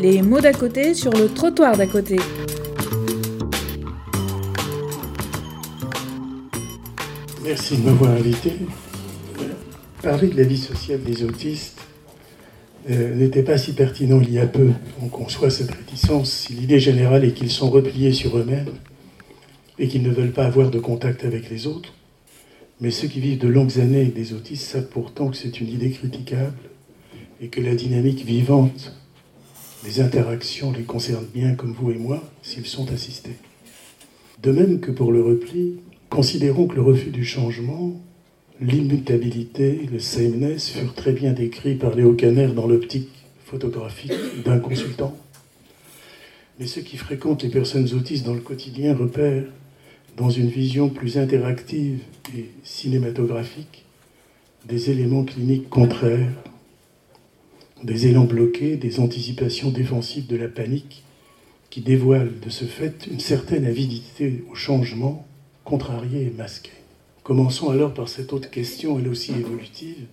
Les mots d'à côté sur le trottoir d'à côté. Merci de m'avoir invité. Parler de la vie sociale des autistes euh, n'était pas si pertinent il y a peu. On conçoit cette réticence l'idée générale est qu'ils sont repliés sur eux-mêmes et qu'ils ne veulent pas avoir de contact avec les autres. Mais ceux qui vivent de longues années avec des autistes savent pourtant que c'est une idée critiquable et que la dynamique vivante des interactions les concerne bien comme vous et moi s'ils sont assistés. De même que pour le repli, considérons que le refus du changement, l'immutabilité, le sameness furent très bien décrits par Léo Kanner dans l'optique photographique d'un consultant. Mais ceux qui fréquentent les personnes autistes dans le quotidien repèrent, dans une vision plus interactive et cinématographique, des éléments cliniques contraires des élans bloqués, des anticipations défensives de la panique, qui dévoilent de ce fait une certaine avidité au changement, contrariée et masquée. Commençons alors par cette autre question, elle aussi évolutive.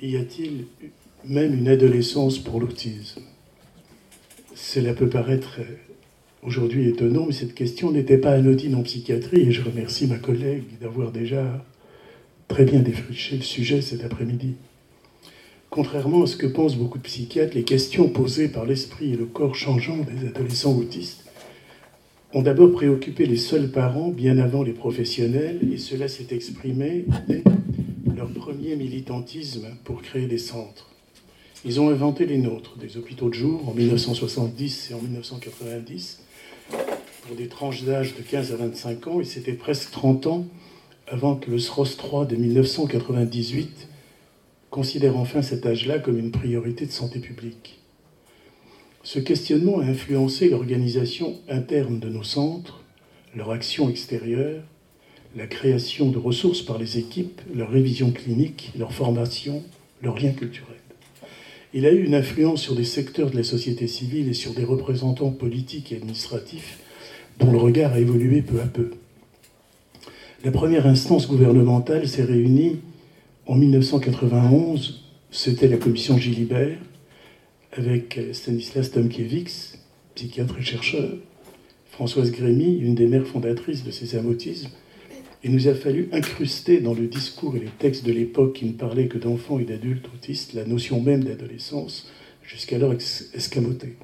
Y a-t-il même une adolescence pour l'autisme? Cela peut paraître aujourd'hui étonnant, mais cette question n'était pas anodine en psychiatrie, et je remercie ma collègue d'avoir déjà très bien défriché le sujet cet après-midi. Contrairement à ce que pensent beaucoup de psychiatres, les questions posées par l'esprit et le corps changeant des adolescents autistes ont d'abord préoccupé les seuls parents bien avant les professionnels, et cela s'est exprimé dès leur premier militantisme pour créer des centres. Ils ont inventé les nôtres, des hôpitaux de jour en 1970 et en 1990, pour des tranches d'âge de 15 à 25 ans, et c'était presque 30 ans avant que le SROS 3 de 1998 considère enfin cet âge-là comme une priorité de santé publique. Ce questionnement a influencé l'organisation interne de nos centres, leur action extérieure, la création de ressources par les équipes, leur révision clinique, leur formation, leurs liens culturels. Il a eu une influence sur des secteurs de la société civile et sur des représentants politiques et administratifs dont le regard a évolué peu à peu. La première instance gouvernementale s'est réunie en 1991, c'était la commission Gilibert, avec Stanislas Tomkiewicz, psychiatre et chercheur, Françoise Grémy, une des mères fondatrices de ces amotismes, il nous a fallu incruster dans le discours et les textes de l'époque qui ne parlaient que d'enfants et d'adultes autistes la notion même d'adolescence, jusqu'alors escamotée.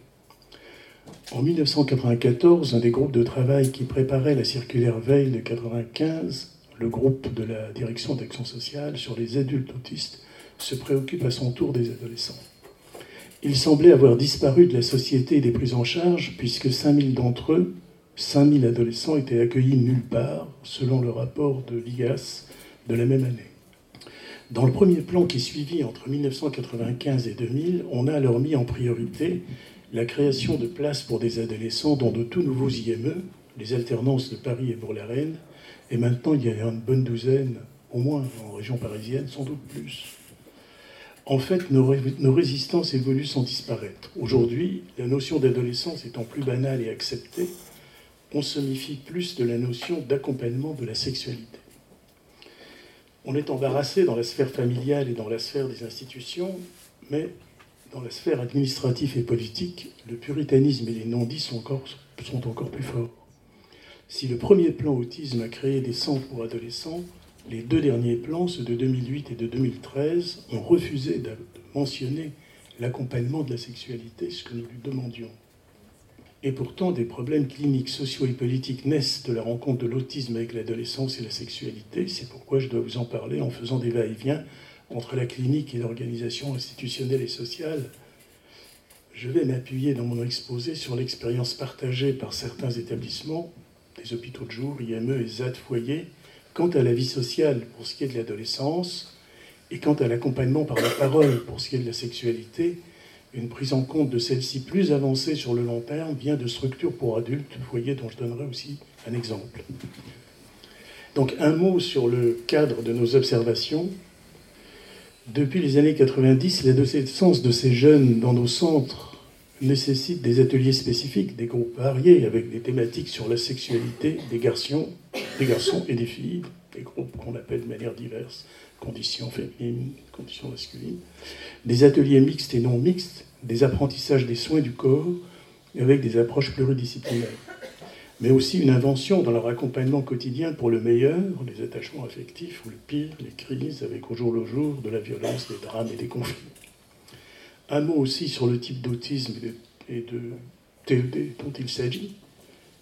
En 1994, un des groupes de travail qui préparait la circulaire Veille de 1995 le groupe de la direction d'action sociale sur les adultes autistes se préoccupe à son tour des adolescents. Il semblait avoir disparu de la société des prises en charge, puisque 5000 d'entre eux, 5000 adolescents, étaient accueillis nulle part, selon le rapport de l'IGAS de la même année. Dans le premier plan qui suivit entre 1995 et 2000, on a alors mis en priorité la création de places pour des adolescents dans de tout nouveaux IME, les alternances de Paris et Bourg-la-Reine, et maintenant, il y a une bonne douzaine, au moins en région parisienne, sans doute plus. En fait, nos, résistances évoluent sans disparaître. Aujourd'hui, la notion d'adolescence étant plus banale et acceptée, on se méfie plus de la notion d'accompagnement de la sexualité. On est embarrassé dans la sphère familiale et dans la sphère des institutions, mais dans la sphère administrative et politique, le puritanisme et les non-dits sont sont encore plus forts. Si le premier plan autisme a créé des centres pour adolescents, les deux derniers plans, ceux de 2008 et de 2013, ont refusé de mentionner l'accompagnement de la sexualité, ce que nous lui demandions. Et pourtant, des problèmes cliniques, sociaux et politiques naissent de la rencontre de l'autisme avec l'adolescence et la sexualité. C'est pourquoi je dois vous en parler en faisant des va-et-vient entre la clinique et l'organisation institutionnelle et sociale. Je vais m'appuyer dans mon exposé sur l'expérience partagée par certains établissements des hôpitaux de jour, IME et ZAD foyer, quant à la vie sociale pour ce qui est de l'adolescence et quant à l'accompagnement par la parole pour ce qui est de la sexualité, une prise en compte de celle-ci plus avancée sur le long terme vient de structures pour adultes, foyer dont je donnerai aussi un exemple. Donc un mot sur le cadre de nos observations. Depuis les années 90, l'adolescence de ces jeunes dans nos centres nécessite des ateliers spécifiques, des groupes variés, avec des thématiques sur la sexualité des garçons, des garçons et des filles, des groupes qu'on appelle de manière diverse, conditions féminines, conditions masculines, des ateliers mixtes et non mixtes, des apprentissages des soins du corps avec des approches pluridisciplinaires, mais aussi une invention dans leur accompagnement quotidien pour le meilleur, les attachements affectifs, ou le pire, les crises, avec au jour le jour de la violence, des drames et des conflits. Un mot aussi sur le type d'autisme et de TED dont il s'agit.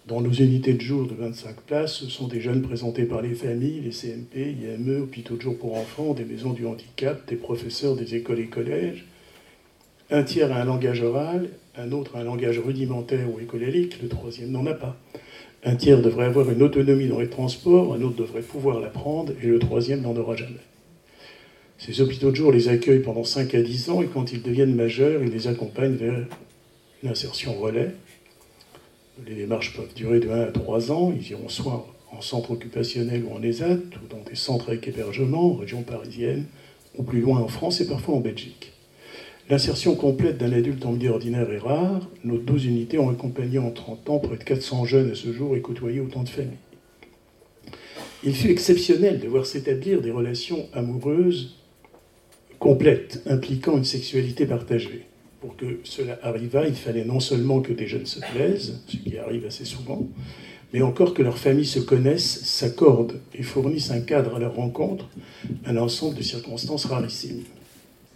Dans nos unités de jour de 25 places, ce sont des jeunes présentés par les familles, les CMP, IME, hôpitaux de jour pour enfants, des maisons du handicap, des professeurs des écoles et collèges. Un tiers a un langage oral, un autre a un langage rudimentaire ou écolélique, le troisième n'en a pas. Un tiers devrait avoir une autonomie dans les transports, un autre devrait pouvoir l'apprendre, et le troisième n'en aura jamais. Ces hôpitaux de jour les accueillent pendant 5 à 10 ans, et quand ils deviennent majeurs, ils les accompagnent vers l'insertion relais. Les démarches peuvent durer de 1 à 3 ans. Ils iront soit en centre occupationnel ou en ESAT, ou dans des centres avec hébergement, en région parisienne, ou plus loin en France et parfois en Belgique. L'insertion complète d'un adulte en milieu ordinaire est rare. Nos 12 unités ont accompagné en 30 ans près de 400 jeunes à ce jour et côtoyé autant de familles. Il fut exceptionnel de voir s'établir des relations amoureuses complètes, impliquant une sexualité partagée pour que cela arrivât, il fallait non seulement que des jeunes se plaisent, ce qui arrive assez souvent, mais encore que leurs familles se connaissent, s'accordent et fournissent un cadre à leur rencontre, un ensemble de circonstances rarissimes.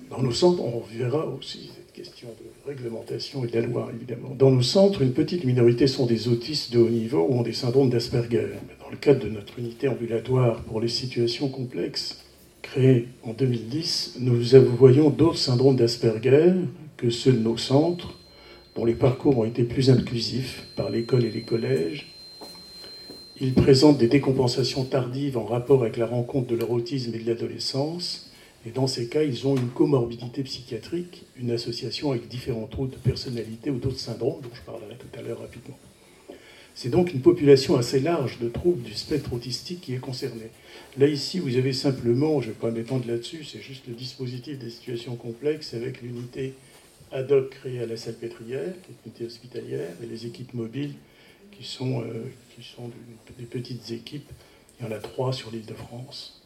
Dans nos centres, on verra aussi cette question de réglementation et de la loi, évidemment. Dans nos centres, une petite minorité sont des autistes de haut niveau ou ont des syndromes d'Asperger. Dans le cadre de notre unité ambulatoire pour les situations complexes, créée en 2010, nous voyons d'autres syndromes d'Asperger que ceux de nos centres, dont les parcours ont été plus inclusifs par l'école et les collèges. Ils présentent des décompensations tardives en rapport avec la rencontre de leur autisme et de l'adolescence. Et dans ces cas, ils ont une comorbidité psychiatrique, une association avec différents troubles de personnalité ou d'autres syndromes, dont je parlerai tout à l'heure rapidement. C'est donc une population assez large de troubles du spectre autistique qui est concernée. Là, ici, vous avez simplement, je ne vais pas m'étendre là-dessus, c'est juste le dispositif des situations complexes avec l'unité ad hoc créé à la Salpêtrière, qui est une unité hospitalière, et les équipes mobiles qui sont, euh, qui sont des petites équipes. Il y en a trois sur l'île de France.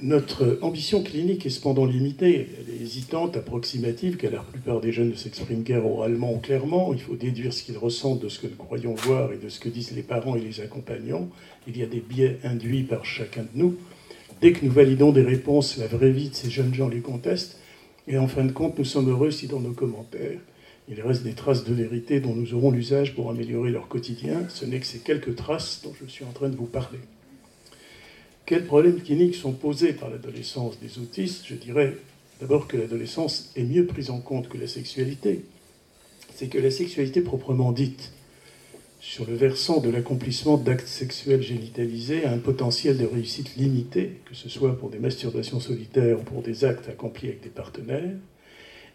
Notre ambition clinique est cependant limitée. Elle est hésitante, approximative, car la plupart des jeunes ne s'expriment guère oralement ou clairement. Il faut déduire ce qu'ils ressentent de ce que nous croyons voir et de ce que disent les parents et les accompagnants. Il y a des biais induits par chacun de nous. Dès que nous validons des réponses, la vraie vie de ces jeunes gens les conteste. Et en fin de compte, nous sommes heureux si dans nos commentaires, il reste des traces de vérité dont nous aurons l'usage pour améliorer leur quotidien. Ce n'est que ces quelques traces dont je suis en train de vous parler. Quels problèmes cliniques sont posés par l'adolescence des autistes? Je dirais d'abord que l'adolescence est mieux prise en compte que la sexualité. C'est que la sexualité proprement dite sur le versant de l'accomplissement d'actes sexuels génitalisés a un potentiel de réussite limité, que ce soit pour des masturbations solitaires ou pour des actes accomplis avec des partenaires.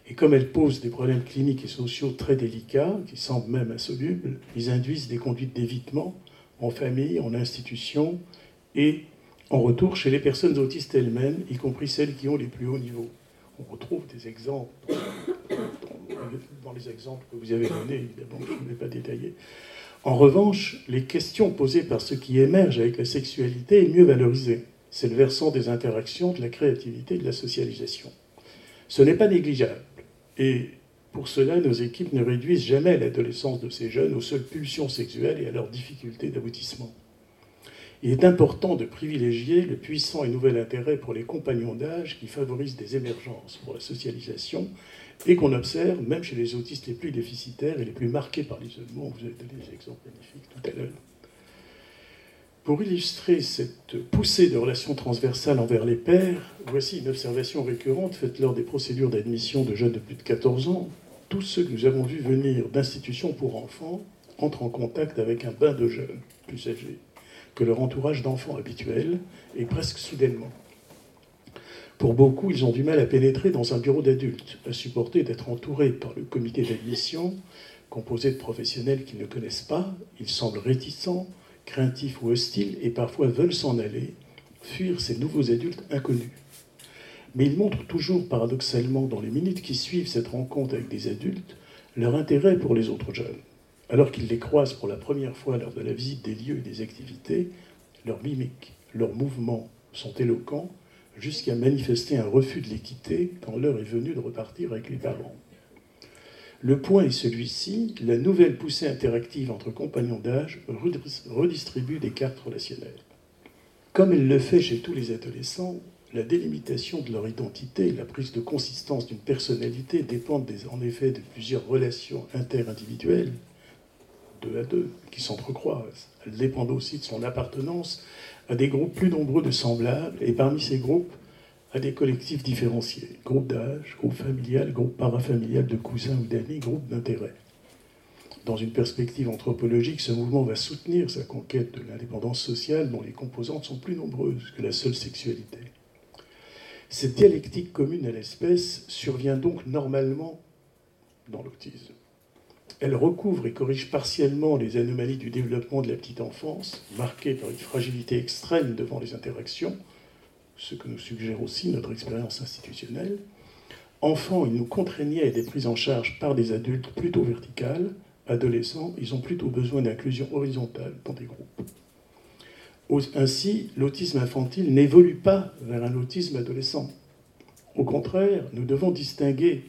Et comme elles posent des problèmes cliniques et sociaux très délicats, qui semblent même insolubles, ils induisent des conduites d'évitement en famille, en institution et en retour chez les personnes autistes elles-mêmes, y compris celles qui ont les plus hauts niveaux. On retrouve des exemples dans, les exemples que vous avez donnés, évidemment, je ne vais pas détailler. En revanche, les questions posées par ce qui émerge avec la sexualité est mieux valorisée. C'est le versant des interactions, de la créativité de la socialisation. Ce n'est pas négligeable. Et pour cela, nos équipes ne réduisent jamais l'adolescence de ces jeunes aux seules pulsions sexuelles et à leurs difficultés d'aboutissement. Il est important de privilégier le puissant et nouvel intérêt pour les compagnons d'âge qui favorisent des émergences pour la socialisation et qu'on observe même chez les autistes les plus déficitaires et les plus marqués par l'isolement. Vous avez donné des exemples magnifiques tout à l'heure. Pour illustrer cette poussée de relations transversales envers les pairs, voici une observation récurrente faite lors des procédures d'admission de jeunes de plus de 14 ans. Tous ceux que nous avons vus venir d'institutions pour enfants entrent en contact avec un bain de jeunes plus âgés que leur entourage d'enfants habituel, et presque soudainement. Pour beaucoup, ils ont du mal à pénétrer dans un bureau d'adultes, à supporter d'être entourés par le comité d'admission, composé de professionnels qu'ils ne connaissent pas. Ils semblent réticents, craintifs ou hostiles, et parfois veulent s'en aller, fuir ces nouveaux adultes inconnus. Mais ils montrent toujours, paradoxalement, dans les minutes qui suivent cette rencontre avec des adultes, leur intérêt pour les autres jeunes. Alors qu'ils les croisent pour la première fois lors de la visite des lieux et des activités, leurs mimiques, leurs mouvements sont éloquents jusqu'à manifester un refus de les quitter quand l'heure est venue de repartir avec les parents. Le point est celui-ci, la nouvelle poussée interactive entre compagnons d'âge redistribue des cartes relationnelles. Comme elle le fait chez tous les adolescents, la délimitation de leur identité et la prise de consistance d'une personnalité dépendent en effet de plusieurs relations interindividuelles, deux à deux, qui s'entrecroisent. Elles dépendent aussi de son appartenance à des groupes plus nombreux de semblables, et parmi ces groupes, à des collectifs différenciés, groupes d'âge, groupes familial, groupes parafamilial de cousins ou d'amis, groupes d'intérêt. Dans une perspective anthropologique, ce mouvement va soutenir sa conquête de l'indépendance sociale dont les composantes sont plus nombreuses que la seule sexualité. Cette dialectique commune à l'espèce survient donc normalement dans l'autisme. Elle recouvre et corrige partiellement les anomalies du développement de la petite enfance, marquées par une fragilité extrême devant les interactions, ce que nous suggère aussi notre expérience institutionnelle. Enfants, ils nous contraignaient à des prises en charge par des adultes plutôt verticales. Adolescents, ils ont plutôt besoin d'inclusion horizontale dans des groupes. Ainsi, l'autisme infantile n'évolue pas vers un autisme adolescent. Au contraire, nous devons distinguer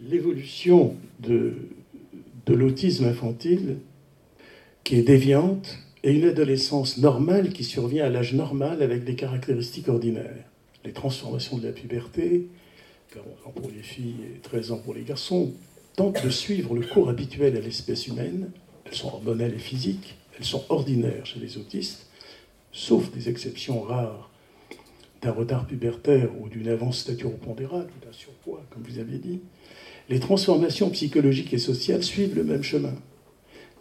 l'évolution de, l'autisme infantile, qui est déviante, et une adolescence normale qui survient à l'âge normal avec des caractéristiques ordinaires. Les transformations de la puberté, 40 ans pour les filles et 13 ans pour les garçons, tentent de suivre le cours habituel à l'espèce humaine. Elles sont hormonales et physiques, elles sont ordinaires chez les autistes, sauf des exceptions rares d'un retard pubertaire ou d'une avance staturo-pondérale ou d'un surpoids, comme vous avez dit. Les transformations psychologiques et sociales suivent le même chemin.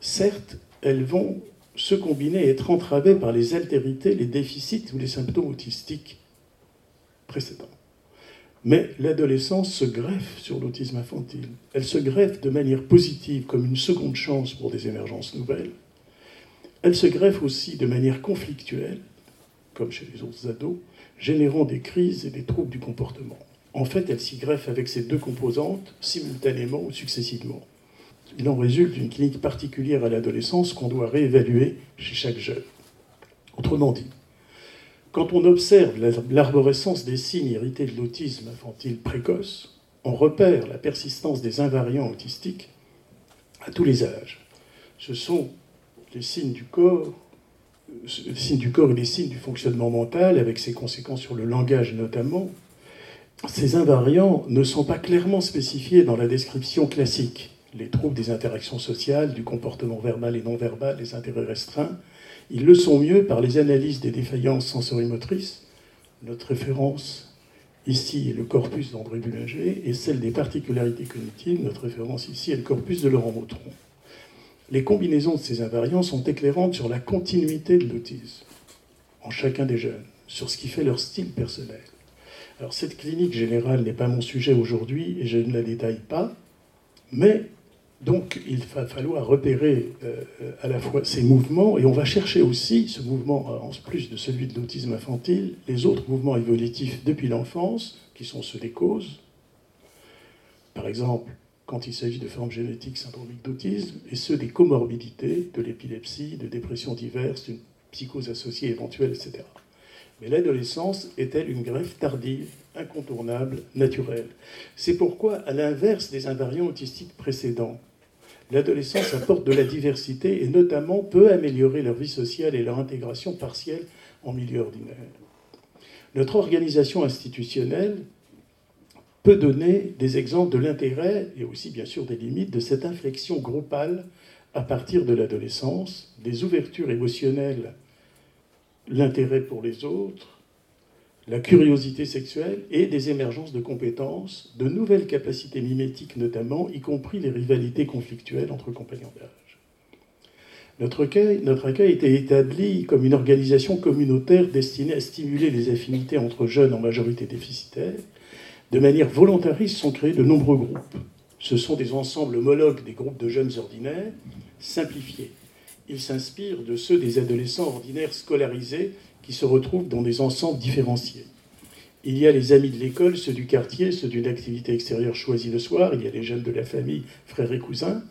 Certes, elles vont se combiner et être entravées par les altérités, les déficits ou les symptômes autistiques précédents. Mais l'adolescence se greffe sur l'autisme infantile. Elle se greffe de manière positive comme une seconde chance pour des émergences nouvelles elle se greffe aussi de manière conflictuelle, comme chez les autres ados, générant des crises et des troubles du comportement. En fait, elle s'y greffe avec ces deux composantes simultanément ou successivement. Il en résulte une clinique particulière à l'adolescence qu'on doit réévaluer chez chaque jeune. Autrement dit, quand on observe l'arborescence des signes hérités de l'autisme infantile précoce, on repère la persistance des invariants autistiques à tous les âges. Ce sont les signes du corps, les signes du corps et les signes du fonctionnement mental, avec ses conséquences sur le langage notamment, ces invariants ne sont pas clairement spécifiés dans la description classique. Les troubles des interactions sociales, du comportement verbal et non verbal, les intérêts restreints, ils le sont mieux par les analyses des défaillances sensorimotrices. Notre référence ici est le corpus d'André Bullinger et celle des particularités cognitives. Notre référence ici est le corpus de Laurent Mautron. Les combinaisons de ces invariants sont éclairantes sur la continuité de l'autisme en chacun des jeunes, sur ce qui fait leur style personnel. Cette clinique générale n'est pas mon sujet aujourd'hui et je ne la détaille pas, mais donc il va falloir repérer euh, à la fois ces mouvements et on va chercher aussi ce mouvement, en plus de celui de l'autisme infantile, les autres mouvements évolutifs depuis l'enfance, qui sont ceux des causes. Par exemple, quand il s'agit de formes génétiques syndromiques d'autisme, et ceux des comorbidités, de l'épilepsie, de dépressions diverses, d'une psychose associée éventuelle, etc. Mais l'adolescence est-elle une greffe tardive, incontournable, naturelle? C'est pourquoi, à l'inverse des invariants autistiques précédents, l'adolescence apporte de la diversité et notamment peut améliorer leur vie sociale et leur intégration partielle en milieu ordinaire. Notre organisation institutionnelle peut donner des exemples de l'intérêt et aussi bien sûr des limites de cette inflexion groupale à partir de l'adolescence, des ouvertures émotionnelles, l'intérêt pour les autres, la curiosité sexuelle et des émergences de compétences, de nouvelles capacités mimétiques notamment, y compris les rivalités conflictuelles entre compagnons d'âge. Notre accueil, notre accueil était établi comme une organisation communautaire destinée à stimuler les affinités entre jeunes en majorité déficitaires de manière volontariste, sont créés de nombreux groupes. Ce sont des ensembles homologues des groupes de jeunes ordinaires, simplifiés. Ils s'inspirent de ceux des adolescents ordinaires scolarisés qui se retrouvent dans des ensembles différenciés. Il y a les amis de l'école, ceux du quartier, ceux d'une activité extérieure choisie le soir, il y a les jeunes de la famille, frères et cousins.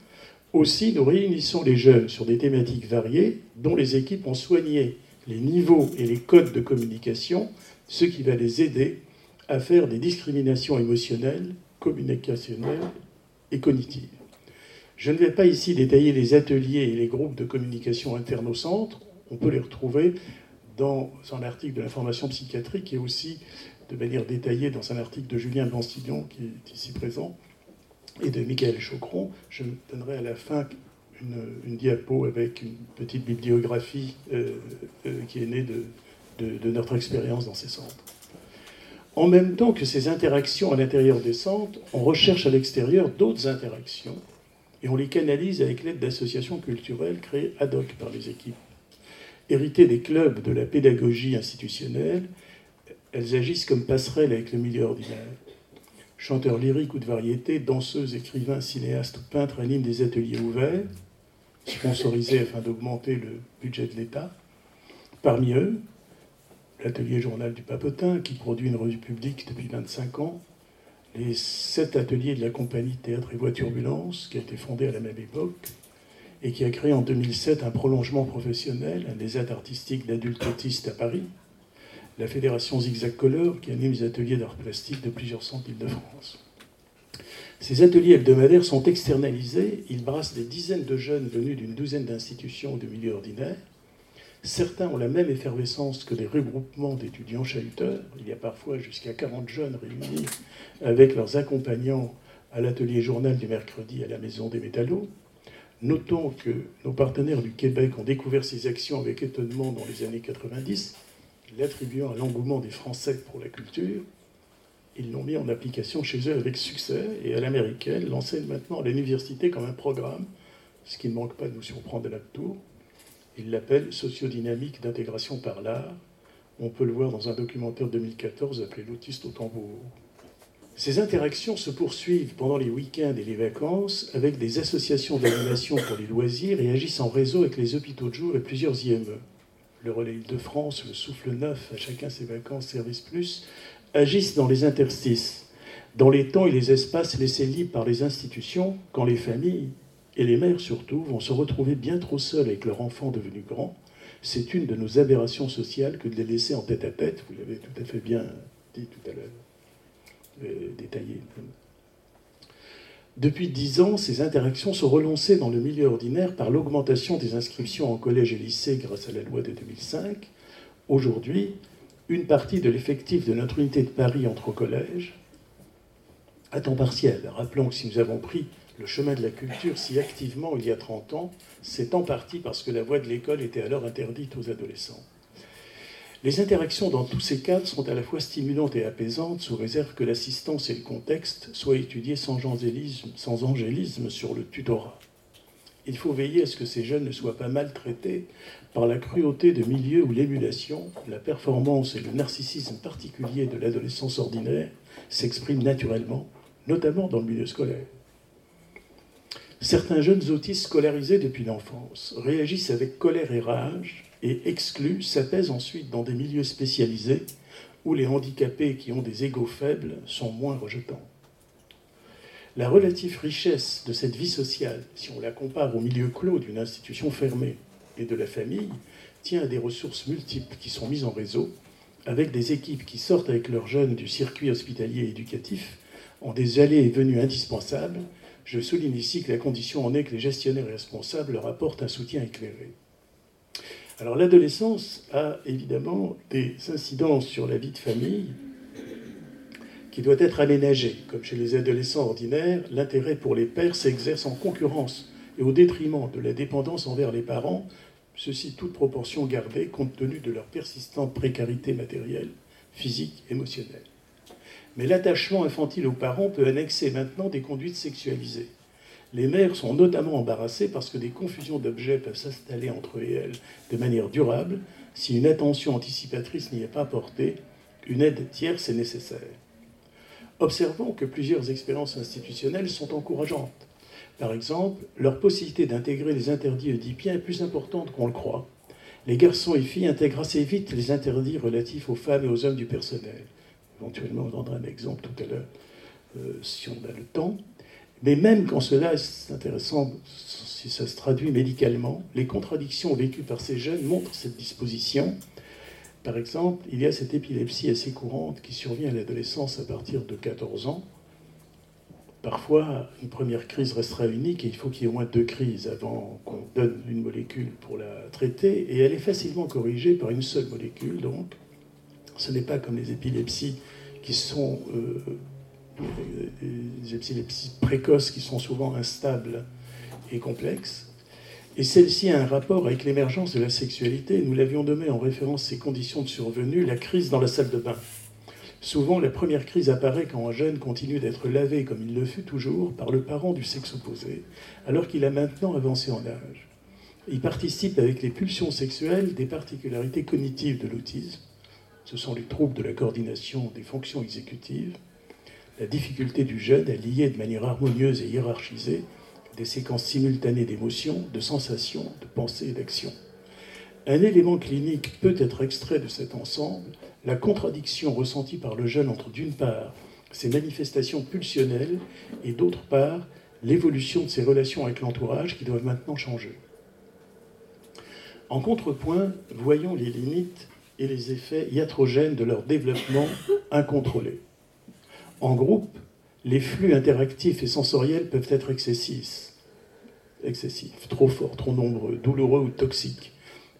Aussi, nous réunissons les jeunes sur des thématiques variées dont les équipes ont soigné les niveaux et les codes de communication, ce qui va les aider à faire des discriminations émotionnelles, communicationnelles et cognitive. Je ne vais pas ici détailler les ateliers et les groupes de communication internes au centre. On peut les retrouver dans un article de l'information psychiatrique et aussi de manière détaillée dans un article de Julien Bansillon, qui est ici présent, et de Michael Chocron. Je donnerai à la fin une, diapo avec une petite bibliographie euh, euh, qui est née de notre expérience dans ces centres. En même temps que ces interactions à l'intérieur des centres, on recherche à l'extérieur d'autres interactions et on les canalise avec l'aide d'associations culturelles créées ad hoc par les équipes. Héritées des clubs de la pédagogie institutionnelle, elles agissent comme passerelles avec le milieu ordinaire. Chanteurs lyriques ou de variété, danseuses, écrivains, cinéastes, peintres animent des ateliers ouverts, sponsorisés afin d'augmenter le budget de l'État. Parmi eux, l'atelier Journal du Papotin, qui produit une revue publique depuis 25 ans, les sept ateliers de la compagnie Théâtre et Voix Turbulence, qui a été fondée à la même époque, et qui a créé en 2007 un prolongement professionnel, un des aides artistiques d'adultes autistes à Paris, la Fédération Zigzag Color, qui anime les ateliers d'art plastique de plusieurs centres d'Île-de-France. Ces ateliers hebdomadaires sont externalisés, ils brassent des dizaines de jeunes venus d'une douzaine d'institutions ou de milieux ordinaires, Certains ont la même effervescence que les regroupements d'étudiants chahuteurs. Il y a parfois jusqu'à 40 jeunes réunis avec leurs accompagnants à l'atelier journal du mercredi à la Maison des Métallos. Notons que nos partenaires du Québec ont découvert ces actions avec étonnement dans les années 90, l'attribuant à l'engouement des Français pour la culture. Ils l'ont mis en application chez eux avec succès et à l'américaine l'enseignent maintenant à l'université comme un programme, ce qui ne manque pas de nous surprendre à la tour. Il l'appelle sociodynamique d'intégration par l'art. On peut le voir dans un documentaire de 2014 appelé L'autiste au tambour. Ces interactions se poursuivent pendant les week-ends et les vacances avec des associations d'animation pour les loisirs et agissent en réseau avec les hôpitaux de jour et plusieurs IME. Le Relais Île-de-France, le Souffle Neuf, à chacun ses vacances, Service Plus, agissent dans les interstices, dans les temps et les espaces laissés libres par les institutions, quand les familles, et les mères, surtout, vont se retrouver bien trop seules avec leur enfant devenu grand. C'est une de nos aberrations sociales que de les laisser en tête à tête. Vous l'avez tout à fait bien dit tout à l'heure, euh, détaillé. Depuis dix ans, ces interactions sont relancées dans le milieu ordinaire par l'augmentation des inscriptions en collège et lycée grâce à la loi de 2005. Aujourd'hui, une partie de l'effectif de notre unité de Paris entre collèges, à temps partiel. Rappelons que si nous avons pris le chemin de la culture si activement il y a 30 ans, c'est en partie parce que la voie de l'école était alors interdite aux adolescents. Les interactions dans tous ces cadres sont à la fois stimulantes et apaisantes, sous réserve que l'assistance et le contexte soient étudiés sans angélisme, sans angélisme sur le tutorat. Il faut veiller à ce que ces jeunes ne soient pas maltraités par la cruauté de milieux où l'émulation, la performance et le narcissisme particulier de l'adolescence ordinaire s'expriment naturellement, notamment dans le milieu scolaire. Certains jeunes autistes scolarisés depuis l'enfance réagissent avec colère et rage et excluent, s'apaisent ensuite dans des milieux spécialisés où les handicapés qui ont des égaux faibles sont moins rejetants. La relative richesse de cette vie sociale, si on la compare au milieu clos d'une institution fermée et de la famille, tient à des ressources multiples qui sont mises en réseau, avec des équipes qui sortent avec leurs jeunes du circuit hospitalier éducatif en des allées et venues indispensables je souligne ici que la condition en est que les gestionnaires responsables leur apportent un soutien éclairé. Alors l'adolescence a évidemment des incidences sur la vie de famille qui doit être aménagée. Comme chez les adolescents ordinaires, l'intérêt pour les pères s'exerce en concurrence et au détriment de la dépendance envers les parents, ceci toute proportion gardée compte tenu de leur persistante précarité matérielle, physique, émotionnelle. Mais l'attachement infantile aux parents peut annexer maintenant des conduites sexualisées. Les mères sont notamment embarrassées parce que des confusions d'objets peuvent s'installer entre elles de manière durable. Si une attention anticipatrice n'y est pas portée, une aide tierce est nécessaire. Observons que plusieurs expériences institutionnelles sont encourageantes. Par exemple, leur possibilité d'intégrer les interdits oedipiens est plus importante qu'on le croit. Les garçons et filles intègrent assez vite les interdits relatifs aux femmes et aux hommes du personnel. Éventuellement, on donnera un exemple tout à l'heure, euh, si on a le temps. Mais même quand cela est intéressant, si ça se traduit médicalement, les contradictions vécues par ces jeunes montrent cette disposition. Par exemple, il y a cette épilepsie assez courante qui survient à l'adolescence à partir de 14 ans, parfois, une première crise restera unique et il faut qu'il y ait au moins deux crises avant qu'on donne une molécule pour la traiter. Et elle est facilement corrigée par une seule molécule, donc. Ce n'est pas comme les épilepsies qui sont euh, épilepsies précoces qui sont souvent instables et complexes. Et celle-ci a un rapport avec l'émergence de la sexualité. Nous l'avions nommé en référence ces conditions de survenue, la crise dans la salle de bain. Souvent, la première crise apparaît quand un jeune continue d'être lavé, comme il le fut toujours, par le parent du sexe opposé, alors qu'il a maintenant avancé en âge. Il participe avec les pulsions sexuelles des particularités cognitives de l'autisme. Ce sont les troubles de la coordination des fonctions exécutives, la difficulté du jeune à lier de manière harmonieuse et hiérarchisée des séquences simultanées d'émotions, de sensations, de pensées et d'actions. Un élément clinique peut être extrait de cet ensemble, la contradiction ressentie par le jeune entre d'une part ses manifestations pulsionnelles et d'autre part l'évolution de ses relations avec l'entourage qui doivent maintenant changer. En contrepoint, voyons les limites et les effets iatrogènes de leur développement incontrôlé. En groupe, les flux interactifs et sensoriels peuvent être excessifs, excessifs, trop forts, trop nombreux, douloureux ou toxiques.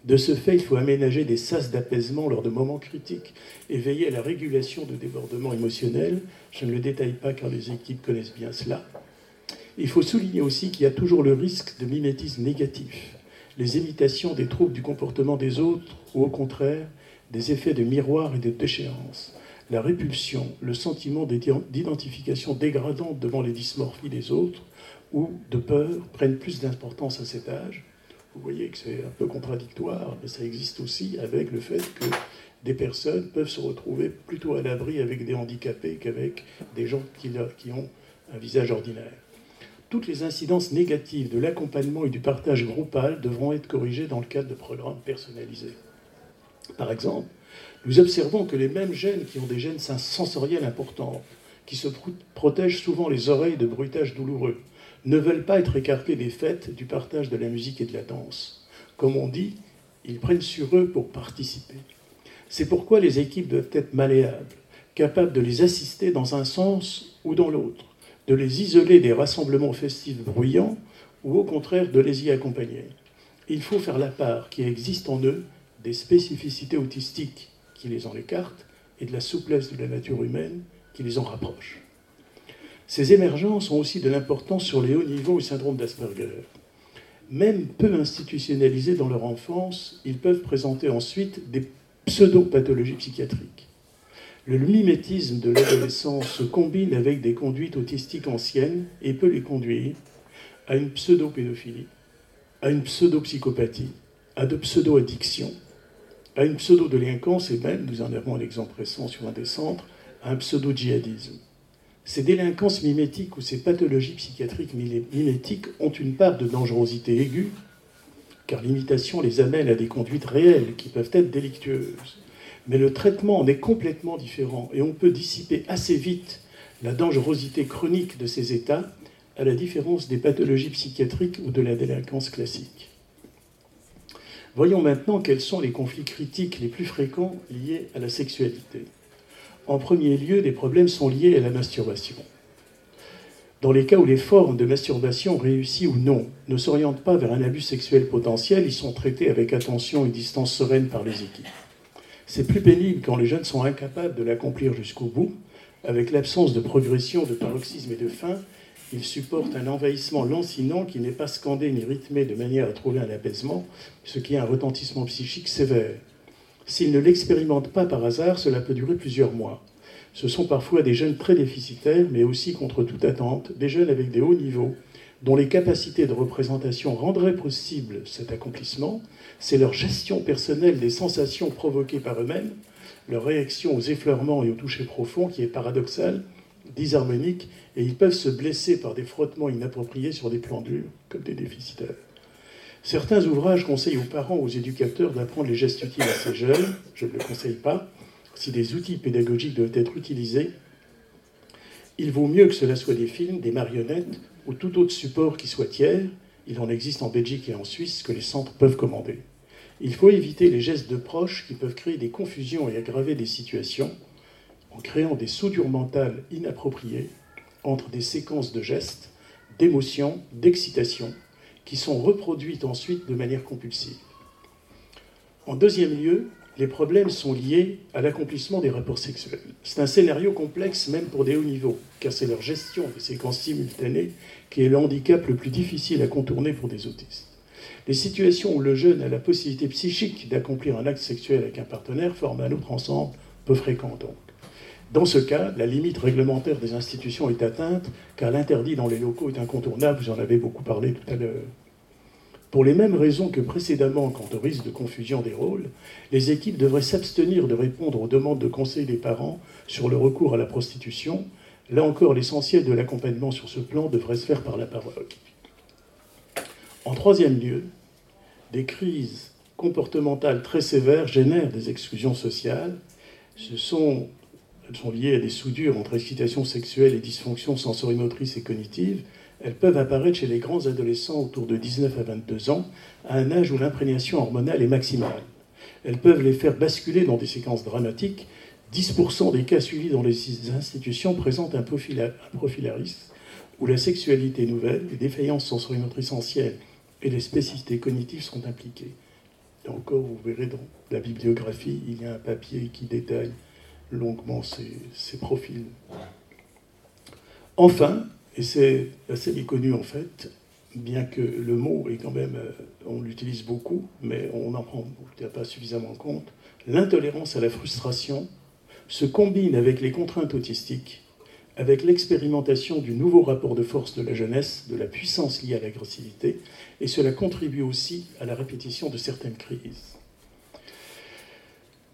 De ce fait, il faut aménager des sas d'apaisement lors de moments critiques et veiller à la régulation de débordements émotionnels. Je ne le détaille pas car les équipes connaissent bien cela. Il faut souligner aussi qu'il y a toujours le risque de mimétisme négatif, les imitations des troubles du comportement des autres ou au contraire des effets de miroir et de déchéance. La répulsion, le sentiment d'identification dégradante devant les dysmorphies des autres ou de peur prennent plus d'importance à cet âge vous voyez que c'est un peu contradictoire, mais ça existe aussi avec le fait que des personnes peuvent se retrouver plutôt à l'abri avec des handicapés qu'avec des gens qui, ont un visage ordinaire. Toutes les incidences négatives de l'accompagnement et du partage groupal devront être corrigées dans le cadre de programmes personnalisés. Par exemple, nous observons que les mêmes gènes qui ont des gènes sensoriels importants, qui se protègent souvent les oreilles de bruitages douloureux, ne veulent pas être écartés des fêtes, du partage de la musique et de la danse. Comme on dit, ils prennent sur eux pour participer. C'est pourquoi les équipes doivent être malléables, capables de les assister dans un sens ou dans l'autre, de les isoler des rassemblements festifs bruyants ou au contraire de les y accompagner. Il faut faire la part qui existe en eux des spécificités autistiques qui les en écartent et de la souplesse de la nature humaine qui les en rapproche. Ces émergences ont aussi de l'importance sur les hauts niveaux au syndrome d'Asperger. Même peu institutionnalisés dans leur enfance, ils peuvent présenter ensuite des pseudo-pathologies psychiatriques. Le mimétisme de l'adolescence se combine avec des conduites autistiques anciennes et peut les conduire à une pseudo-pédophilie, à une pseudo-psychopathie, à de pseudo-addictions, à une pseudo-délinquance et même, nous en avons un exemple récent sur un des centres, à un pseudo-djihadisme. Ces délinquances mimétiques ou ces pathologies psychiatriques mimétiques ont une part de dangerosité aiguë, car l'imitation les amène à des conduites réelles qui peuvent être délictueuses. Mais le traitement en est complètement différent et on peut dissiper assez vite la dangerosité chronique de ces états, à la différence des pathologies psychiatriques ou de la délinquance classique. Voyons maintenant quels sont les conflits critiques les plus fréquents liés à la sexualité. En premier lieu, les problèmes sont liés à la masturbation. Dans les cas où les formes de masturbation, réussies ou non, ne s'orientent pas vers un abus sexuel potentiel, ils sont traités avec attention et distance sereine par les équipes. C'est plus pénible quand les jeunes sont incapables de l'accomplir jusqu'au bout. Avec l'absence de progression, de paroxysme et de faim, ils supportent un envahissement lancinant qui n'est pas scandé ni rythmé de manière à trouver un apaisement, ce qui est un retentissement psychique sévère. S'ils ne l'expérimentent pas par hasard, cela peut durer plusieurs mois. Ce sont parfois des jeunes très déficitaires, mais aussi contre toute attente, des jeunes avec des hauts niveaux, dont les capacités de représentation rendraient possible cet accomplissement. C'est leur gestion personnelle des sensations provoquées par eux-mêmes, leur réaction aux effleurements et aux touchés profonds qui est paradoxale, disharmonique, et ils peuvent se blesser par des frottements inappropriés sur des plans durs, comme des déficitaires. Certains ouvrages conseillent aux parents, aux éducateurs d'apprendre les gestes utiles à ces jeunes. Je ne le conseille pas. Si des outils pédagogiques doivent être utilisés, il vaut mieux que cela soit des films, des marionnettes ou tout autre support qui soit tiers. Il en existe en Belgique et en Suisse que les centres peuvent commander. Il faut éviter les gestes de proches qui peuvent créer des confusions et aggraver des situations en créant des soudures mentales inappropriées, entre des séquences de gestes, d'émotions, d'excitation, qui sont reproduites ensuite de manière compulsive. En deuxième lieu, les problèmes sont liés à l'accomplissement des rapports sexuels. C'est un scénario complexe même pour des hauts niveaux, car c'est leur gestion des séquences simultanées qui est le handicap le plus difficile à contourner pour des autistes. Les situations où le jeune a la possibilité psychique d'accomplir un acte sexuel avec un partenaire forment un autre ensemble peu fréquent donc. Dans ce cas, la limite réglementaire des institutions est atteinte, car l'interdit dans les locaux est incontournable, vous en avez beaucoup parlé tout à l'heure. Pour les mêmes raisons que précédemment quant au risque de confusion des rôles, les équipes devraient s'abstenir de répondre aux demandes de conseil des parents sur le recours à la prostitution. Là encore, l'essentiel de l'accompagnement sur ce plan devrait se faire par la parole. En troisième lieu, des crises comportementales très sévères génèrent des exclusions sociales. Ce sont, sont liées à des soudures entre excitation sexuelle et dysfonction sensorimotrice et cognitive elles peuvent apparaître chez les grands adolescents autour de 19 à 22 ans, à un âge où l'imprégnation hormonale est maximale. Elles peuvent les faire basculer dans des séquences dramatiques. 10% des cas suivis dans les institutions présentent un profil, à risque où la sexualité nouvelle, les défaillances sensorimotrices anciennes et les spécificités cognitives sont impliquées. Et encore, vous verrez dans la bibliographie, il y a un papier qui détaille longuement ces, profils. Enfin, et c'est assez méconnu en fait, bien que le mot est quand même, euh, on l'utilise beaucoup, mais on n'en prend pas suffisamment compte. L'intolérance à la frustration se combine avec les contraintes autistiques, avec l'expérimentation du nouveau rapport de force de la jeunesse, de la puissance liée à l'agressivité, et cela contribue aussi à la répétition de certaines crises.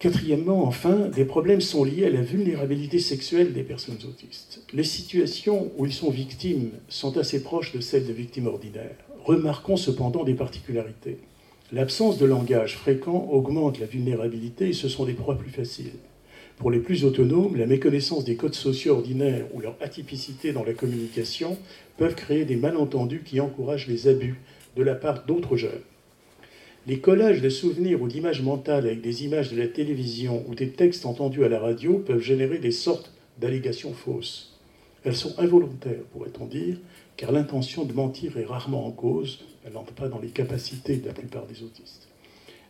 Quatrièmement, enfin, des problèmes sont liés à la vulnérabilité sexuelle des personnes autistes. Les situations où ils sont victimes sont assez proches de celles de victimes ordinaires. Remarquons cependant des particularités. L'absence de langage fréquent augmente la vulnérabilité et ce sont des proies plus faciles. Pour les plus autonomes, la méconnaissance des codes sociaux ordinaires ou leur atypicité dans la communication peuvent créer des malentendus qui encouragent les abus de la part d'autres jeunes. Les collages de souvenirs ou d'images mentales avec des images de la télévision ou des textes entendus à la radio peuvent générer des sortes d'allégations fausses. Elles sont involontaires, pourrait-on dire, car l'intention de mentir est rarement en cause, elle n'entre pas dans les capacités de la plupart des autistes.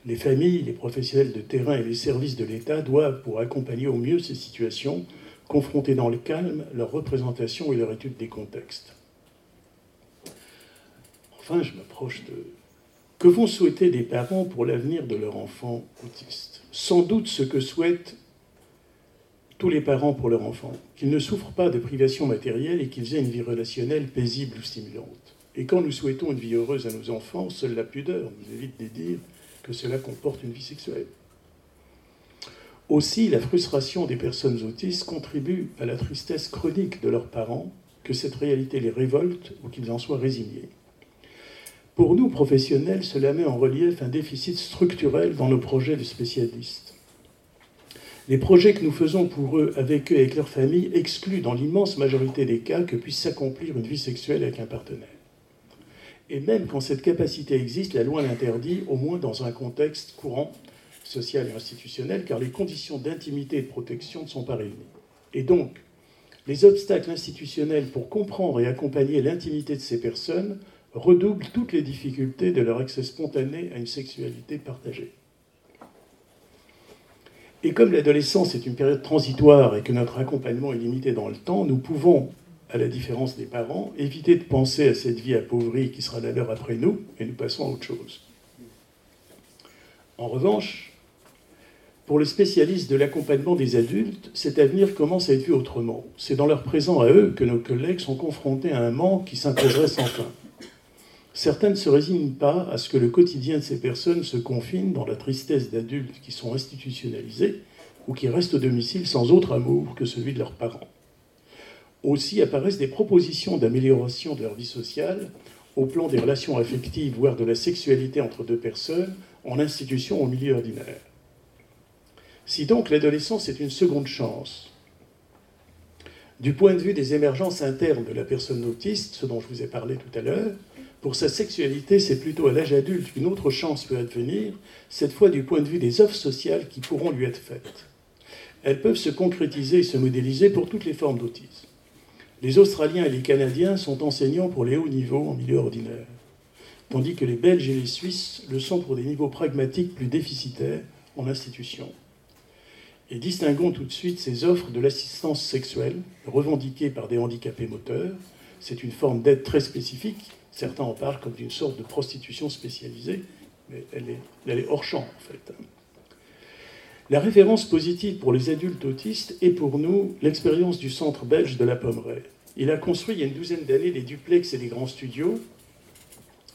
Les familles, les professionnels de terrain et les services de l'État doivent, pour accompagner au mieux ces situations, confronter dans le calme leur représentation et leur étude des contextes. Enfin, je m'approche de, que vont souhaiter des parents pour l'avenir de leur enfant autiste? Sans doute ce que souhaitent tous les parents pour leur enfant, qu'ils ne souffrent pas de privation matérielle et qu'ils aient une vie relationnelle paisible ou stimulante. Et quand nous souhaitons une vie heureuse à nos enfants, seule la pudeur nous évite de dire que cela comporte une vie sexuelle. Aussi, la frustration des personnes autistes contribue à la tristesse chronique de leurs parents, que cette réalité les révolte ou qu'ils en soient résignés. Pour nous, professionnels, cela met en relief un déficit structurel dans nos projets de spécialistes. Les projets que nous faisons pour eux, avec eux et avec leur famille, excluent dans l'immense majorité des cas que puisse s'accomplir une vie sexuelle avec un partenaire. Et même quand cette capacité existe, la loi l'interdit, au moins dans un contexte courant, social et institutionnel, car les conditions d'intimité et de protection ne sont pas réunies. Et donc, les obstacles institutionnels pour comprendre et accompagner l'intimité de ces personnes redouble toutes les difficultés de leur accès spontané à une sexualité partagée. Et comme l'adolescence est une période transitoire et que notre accompagnement est limité dans le temps, nous pouvons, à la différence des parents, éviter de penser à cette vie appauvrie qui sera la leur après nous, et nous passons à autre chose. En revanche, pour les spécialistes de l'accompagnement des adultes, cet avenir commence à être vu autrement. C'est dans leur présent à eux que nos collègues sont confrontés à un manque qui s'imposerait sans fin. Certains ne se résignent pas à ce que le quotidien de ces personnes se confine dans la tristesse d'adultes qui sont institutionnalisés ou qui restent au domicile sans autre amour que celui de leurs parents. Aussi apparaissent des propositions d'amélioration de leur vie sociale au plan des relations affectives, voire de la sexualité entre deux personnes, en institution ou au milieu ordinaire. Si donc l'adolescence est une seconde chance, du point de vue des émergences internes de la personne autiste, ce dont je vous ai parlé tout à l'heure, pour sa sexualité, c'est plutôt à l'âge adulte qu'une autre chance peut advenir, cette fois du point de vue des offres sociales qui pourront lui être faites. Elles peuvent se concrétiser et se modéliser pour toutes les formes d'autisme. Les Australiens et les Canadiens sont enseignants pour les hauts niveaux en milieu ordinaire, tandis que les Belges et les Suisses le sont pour des niveaux pragmatiques plus déficitaires en institution. Et distinguons tout de suite ces offres de l'assistance sexuelle revendiquées par des handicapés moteurs. C'est une forme d'aide très spécifique. Certains en parlent comme d'une sorte de prostitution spécialisée, mais elle est, hors champ en fait. La référence positive pour les adultes autistes est pour nous l'expérience du centre belge de la Pommeraye. Il a construit il y a une douzaine d'années des duplex et des grands studios,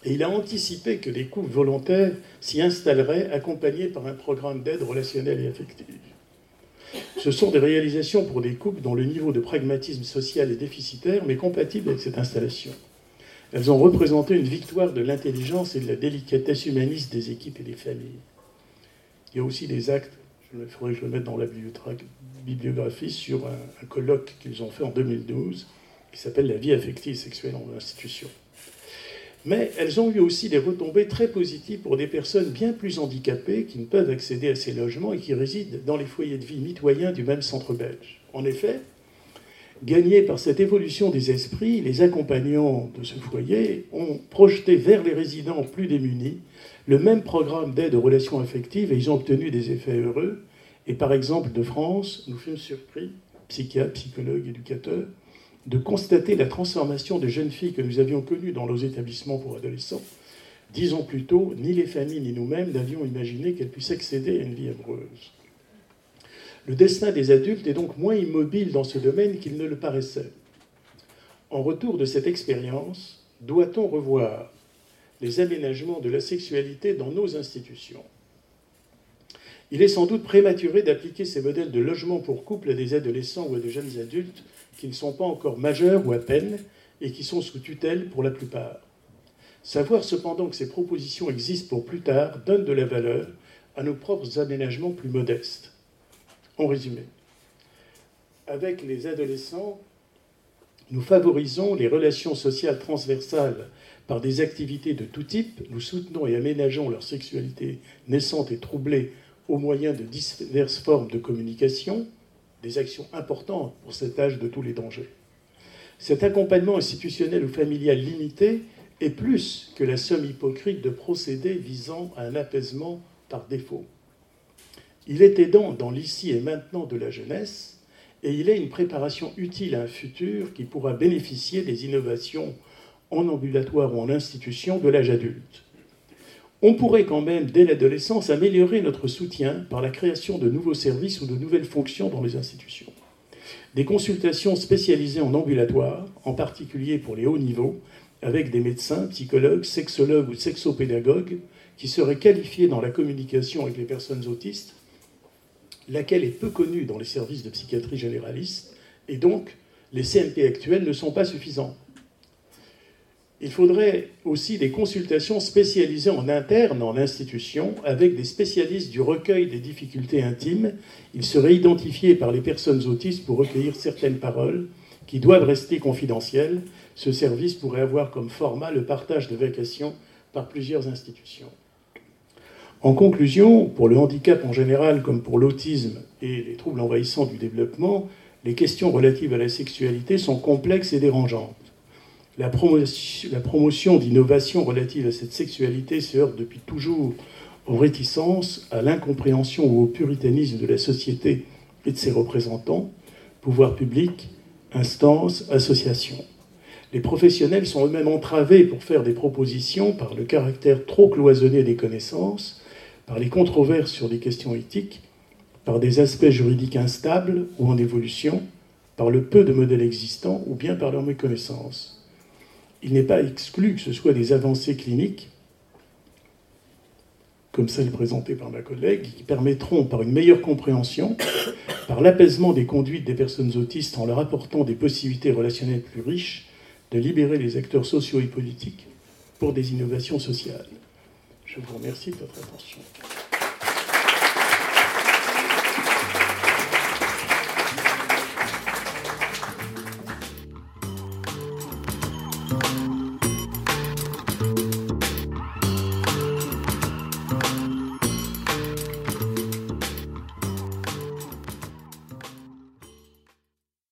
et il a anticipé que les couples volontaires s'y installeraient accompagnés par un programme d'aide relationnelle et affective. Ce sont des réalisations pour des couples dont le niveau de pragmatisme social est déficitaire, mais compatible avec cette installation. Elles ont représenté une victoire de l'intelligence et de la délicatesse humaniste des équipes et des familles. Il y a aussi des actes il faudrait que je le mette dans la bibliographie sur un, colloque qu'ils ont fait en 2012 qui s'appelle La vie affective et sexuelle en institution. Mais elles ont eu aussi des retombées très positives pour des personnes bien plus handicapées qui ne peuvent accéder à ces logements et qui résident dans les foyers de vie mitoyens du même centre belge. En effet, gagnés par cette évolution des esprits, les accompagnants de ce foyer ont projeté vers les résidents plus démunis le même programme d'aide aux relations affectives et ils ont obtenu des effets heureux. Et par exemple, de France, nous fûmes surpris, psychiatres, psychologues, éducateurs, de constater la transformation des jeunes filles que nous avions connues dans nos établissements pour adolescents. Dix ans plus tôt, ni les familles ni nous-mêmes n'avions imaginé qu'elles puissent accéder à une vie amoureuse. Le destin des adultes est donc moins immobile dans ce domaine qu'il ne le paraissait. En retour de cette expérience, doit-on revoir les aménagements de la sexualité dans nos institutions? Il est sans doute prématuré d'appliquer ces modèles de logement pour couple à des adolescents ou à de jeunes adultes qui ne sont pas encore majeurs ou à peine et qui sont sous tutelle pour la plupart. Savoir cependant que ces propositions existent pour plus tard donne de la valeur à nos propres aménagements plus modestes. En résumé, avec les adolescents, nous favorisons les relations sociales transversales par des activités de tout type, nous soutenons et aménageons leur sexualité naissante et troublée au moyen de diverses formes de communication, des actions importantes pour cet âge de tous les dangers. Cet accompagnement institutionnel ou familial limité est plus que la somme hypocrite de procédés visant à un apaisement par défaut. Il est aidant dans l'ici et maintenant de la jeunesse, et il est une préparation utile à un futur qui pourra bénéficier des innovations en ambulatoire ou en institution de l'âge adulte. On pourrait quand même, dès l'adolescence, améliorer notre soutien par la création de nouveaux services ou de nouvelles fonctions dans les institutions. Des consultations spécialisées en ambulatoire, en particulier pour les hauts niveaux, avec des médecins, psychologues, sexologues ou sexopédagogues qui seraient qualifiés dans la communication avec les personnes autistes, laquelle est peu connue dans les services de psychiatrie généraliste, et donc les CMP actuels ne sont pas suffisants. Il faudrait aussi des consultations spécialisées en interne, en institution, avec des spécialistes du recueil des difficultés intimes. Ils seraient identifiés par les personnes autistes pour recueillir certaines paroles qui doivent rester confidentielles. Ce service pourrait avoir comme format le partage de vacations par plusieurs institutions. En conclusion, pour le handicap en général comme pour l'autisme et les troubles envahissants du développement, les questions relatives à la sexualité sont complexes et dérangeantes. La promotion, d'innovations relatives à cette sexualité se heurte depuis toujours aux réticences, à l'incompréhension ou au puritanisme de la société et de ses représentants, pouvoirs publics, instances, associations. Les professionnels sont eux-mêmes entravés pour faire des propositions par le caractère trop cloisonné des connaissances, par les controverses sur des questions éthiques, par des aspects juridiques instables ou en évolution, par le peu de modèles existants ou bien par leur méconnaissance il n'est pas exclu que ce soit des avancées cliniques, comme celles présentées par ma collègue, qui permettront, par une meilleure compréhension, par l'apaisement des conduites des personnes autistes en leur apportant des possibilités relationnelles plus riches, de libérer les acteurs sociaux et politiques pour des innovations sociales. Je vous remercie de votre attention.